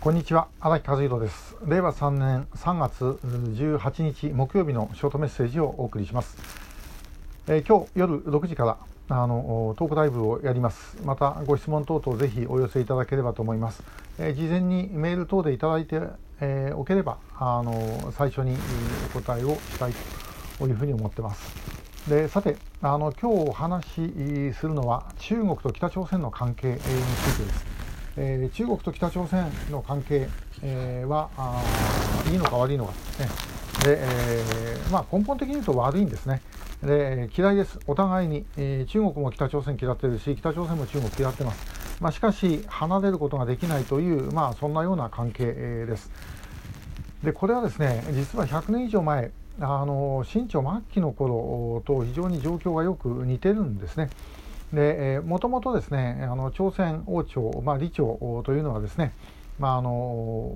こんにちは荒木和弘です。令和3年3月18日木曜日のショートメッセージをお送りします、えー、今日夜6時からあのトークライブをやります。またご質問等々ぜひお寄せいただければと思います、えー、事前にメール等でいただいて、えー、おければあの最初にお答えをしたいというふうに思ってます。でさてあの今日お話しするのは中国と北朝鮮の関係についてです。えー、中国と北朝鮮の関係、えー、はいいのか悪いのかですね。で、えーまあ、根本的に言うと悪いんですね。で嫌いです。お互いに、え、中国も北朝鮮嫌ってるし北朝鮮も中国嫌ってます、まあ、しかし離れることができないという、まあ、そんなような関係です。でこれはですね実は100年以上前あの清朝末期の頃と非常に状況がよく似てるんですね。で、もともとですねあの朝鮮王朝、まあ、李朝というのはですね、まあ、あの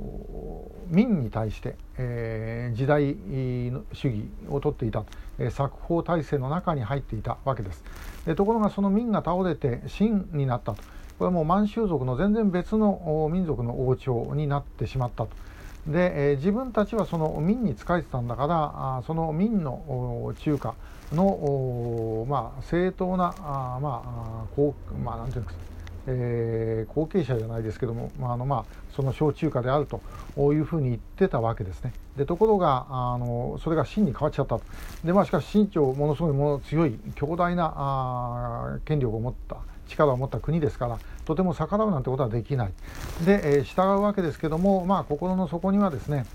民に対して、えー、時代主義をとっていた、えー、作法体制の中に入っていたわけです。でところがその民が倒れて秦になったと。これはもう満州族の全然別の民族の王朝になってしまったと。で、えー、自分たちはその民に仕えてたんだからあその民の中華の、まあ、正当なあ、まあこうまあ、なんていうんですかえー、後継者じゃないですけども、まああのまあ、その小中華であるというふうに言ってたわけですね。でところがあのそれが秦に変わっちゃったと。でまあしかし清朝ものすごいもの強い強大なあ権力を持った力を持った国ですからとても逆らうなんてことはできない。で、えー、従うわけですけどもまあ心の底にはですね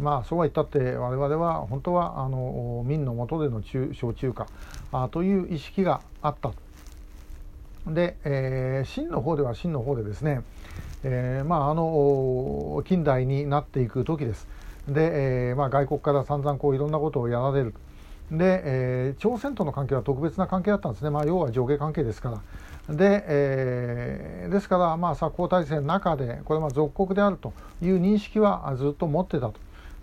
まあそうは言ったって我々は本当はあの民の下での中小中華あという意識があった。で、えー、真の方では真の方でですね、えー、まああの近代になっていく時です。で、えーまあ、外国から散々こういろんなことをやられる。で、えー、朝鮮との関係は特別な関係だったんですね、まあ、要は上下関係ですから。で、えー、ですから、まあ、作法体制の中でこれは属国であるという認識はずっと持ってたと。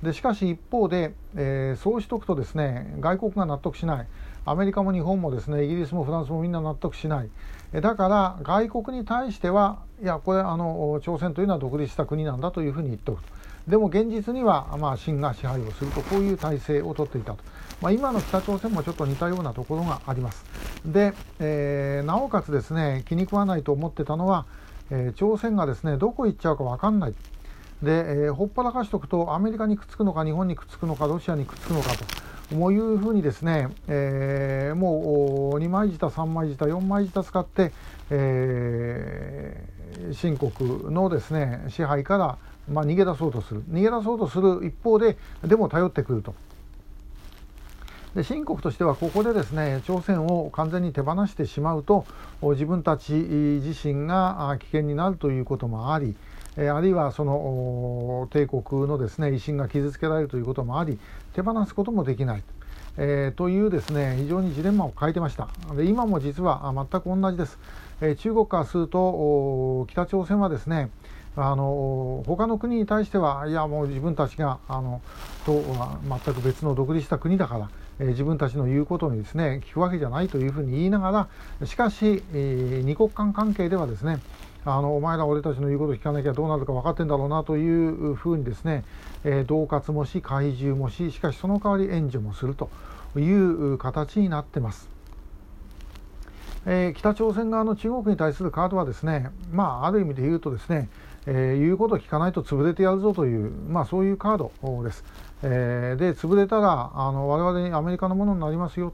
でしかし一方で、えー、そうしておくとですね外国が納得しない。アメリカも日本もですねイギリスもフランスもみんな納得しない。だから外国に対してはいやこれあの朝鮮というのは独立した国なんだというふうに言っておくと。でも現実には、まあ、清が支配をするとこういう体制をとっていたと、まあ、今の北朝鮮もちょっと似たようなところがあります。で、えー、なおかつですね気に食わないと思ってたのは、えー、朝鮮がですねどこ行っちゃうか分かんない。で、えー、ほっぱらかしておくとアメリカにくっつくのか日本にくっつくのかロシアにくっつくのかともういうふうにですね、えー、もう2枚舌3枚舌4枚舌使って、えー、新国のですね支配から、まあ、逃げ出そうとする。逃げ出そうとする一方ででも頼ってくると。で新国としてはここでですね朝鮮を完全に手放してしまうと自分たち自身が危険になるということもありあるいはその帝国のですね威信が傷つけられるということもあり手放すこともできない、えー、というですね非常にジレンマを抱えてました。で今も実は全く同じです、え、中国からすると北朝鮮はですねあの他の国に対してはいやもう自分たちがあのとは全く別の独立した国だから、えー、自分たちの言うことにですね聞くわけじゃないというふうに言いながらしかし、えー、二国間関係ではですねあのお前ら俺たちの言うことを聞かなきゃどうなるか分かってんだろうなというふうにですね、えー、恫喝もし懐柔もししかしその代わり援助もするという形になってます。えー、北朝鮮側の中国に対するカードはですね、まあ、ある意味で言うとですね、えー、言うことを聞かないと潰れてやるぞという、まあ、そういうカードです。えー、で潰れたらあの我々にアメリカのものになりますよ。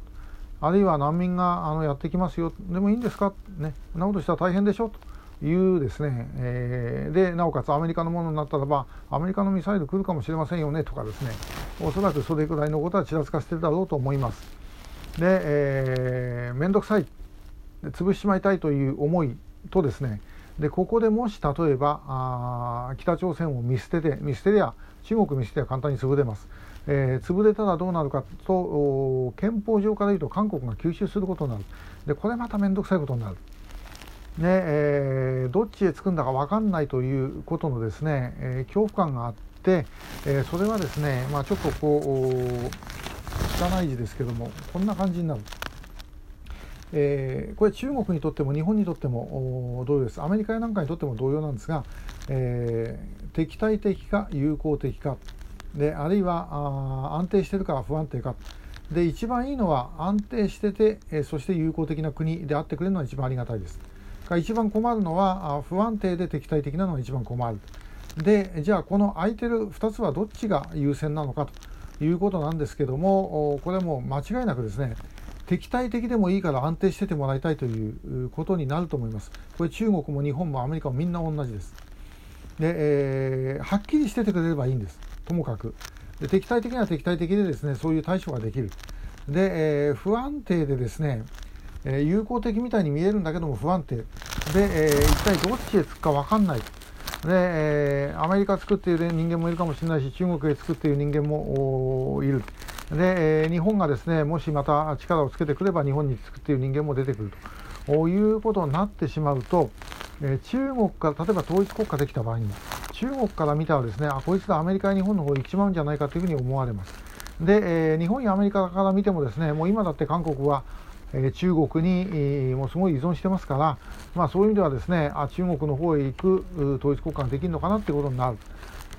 あるいは難民があのやってきますよ。でもいいんですか、ね、んなことしたら大変でしょ？と。いうですね、えー、でなおかつアメリカのものになったらばアメリカのミサイル来るかもしれませんよね。とかですね。おそらくそれぐらいのことはちらつかせてるだろうと思います。で、えー、めんどくさい。潰しちまいたいという思いとですねでここでもし例えばあ北朝鮮を見捨てて見捨てりゃ中国見捨てりゃ簡単に潰れます。えー、潰れたらどうなるかと憲法上から言うと韓国が吸収することになるでこれまた面倒くさいことになるねえー、どっちへつくんだか分かんないということのですね、えー、恐怖感があって、えー、それはですね、まあ、ちょっとこう汚い字ですけどもこんな感じになる。えー、これ中国にとっても日本にとっても同様です？アメリカやなんかにとっても同様なんですが、えー、敵対的か友好的かであるいはあ安定してるか不安定かで一番いいのは安定してて、えー、そして友好的な国であってくれるのが一番ありがたいです。一番困るのは不安定で敵対的なのが一番困る。でじゃあこの空いてる2つはどっちが優先なのかということなんですけどもこれはもう間違いなくですね敵対的でもいいから安定しててもらいたいということになると思います。これ中国も日本もアメリカもみんな同じです。で、えー、はっきりしててくれればいいんです。ともかく。で敵対的には敵対的でですね、そういう対処ができる。で、えー、不安定でですね、えー、友好的みたいに見えるんだけども不安定。で、えー、一体どっちへつくか分かんない。で、えー、アメリカ作っている人間もいるかもしれないし、中国へ作っている人間もいる。で、えー、日本がですね、もしまた力をつけてくれば日本に作っている人間も出てくるということになってしまうと、えー、中国から例えば統一国家できた場合に中国から見たらですね、あ、こいつらアメリカや日本の方行っちまうんじゃないかというふうに思われます。で、えー、日本やアメリカから見てもですね、もう今だって韓国は、え、中国に、もうすごい依存してますから、まあ、そういう意味ではですね、あ中国の方へ行く統一国家ができるのかなっていうことになる。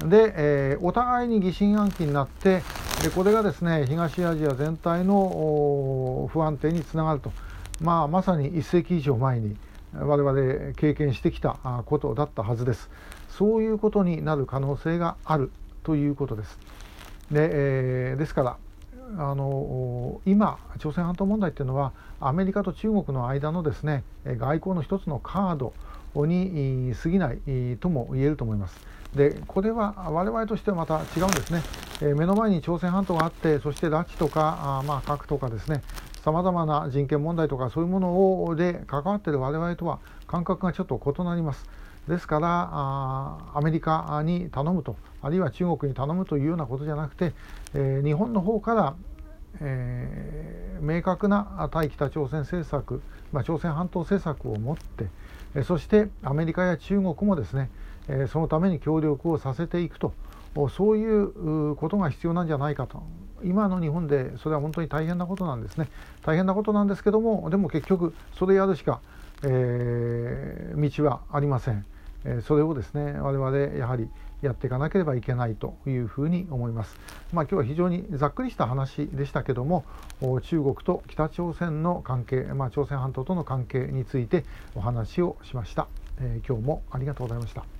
で、えー、お互いに疑心暗鬼になって、でこれがですね東アジア全体の不安定につながると、まあ、まさに1世紀以上前に我々経験してきたことだったはずです。そういうことになる可能性があるということです。で,、えー、ですからあの今朝鮮半島問題っていうのはアメリカと中国の間のですね外交の一つのカードに過ぎないとも言えると思います。でこれは我々としてはまた違うんですね、えー、目の前に朝鮮半島があってそして拉致とかあ、まあ、核とかですねさまざまな人権問題とかそういうものをで関わっている我々とは感覚がちょっと異なります。ですからあアメリカに頼むとあるいは中国に頼むというようなことじゃなくて、えー、日本の方から、えー、明確な対北朝鮮政策、まあ、朝鮮半島政策を持って、えー、そしてアメリカや中国もですね、えそのために協力をさせていくとそういうことが必要なんじゃないかと今の日本でそれは本当に大変なことなんですね大変なことなんですけどもでも結局それやるしか、え道はありません。それをですね我々やはりやっていかなければいけないというふうに思います。まあ、今日は非常にざっくりした話でしたけども中国と北朝鮮の関係、まあ、朝鮮半島との関係についてお話をしました。えー、今日もありがとうございました。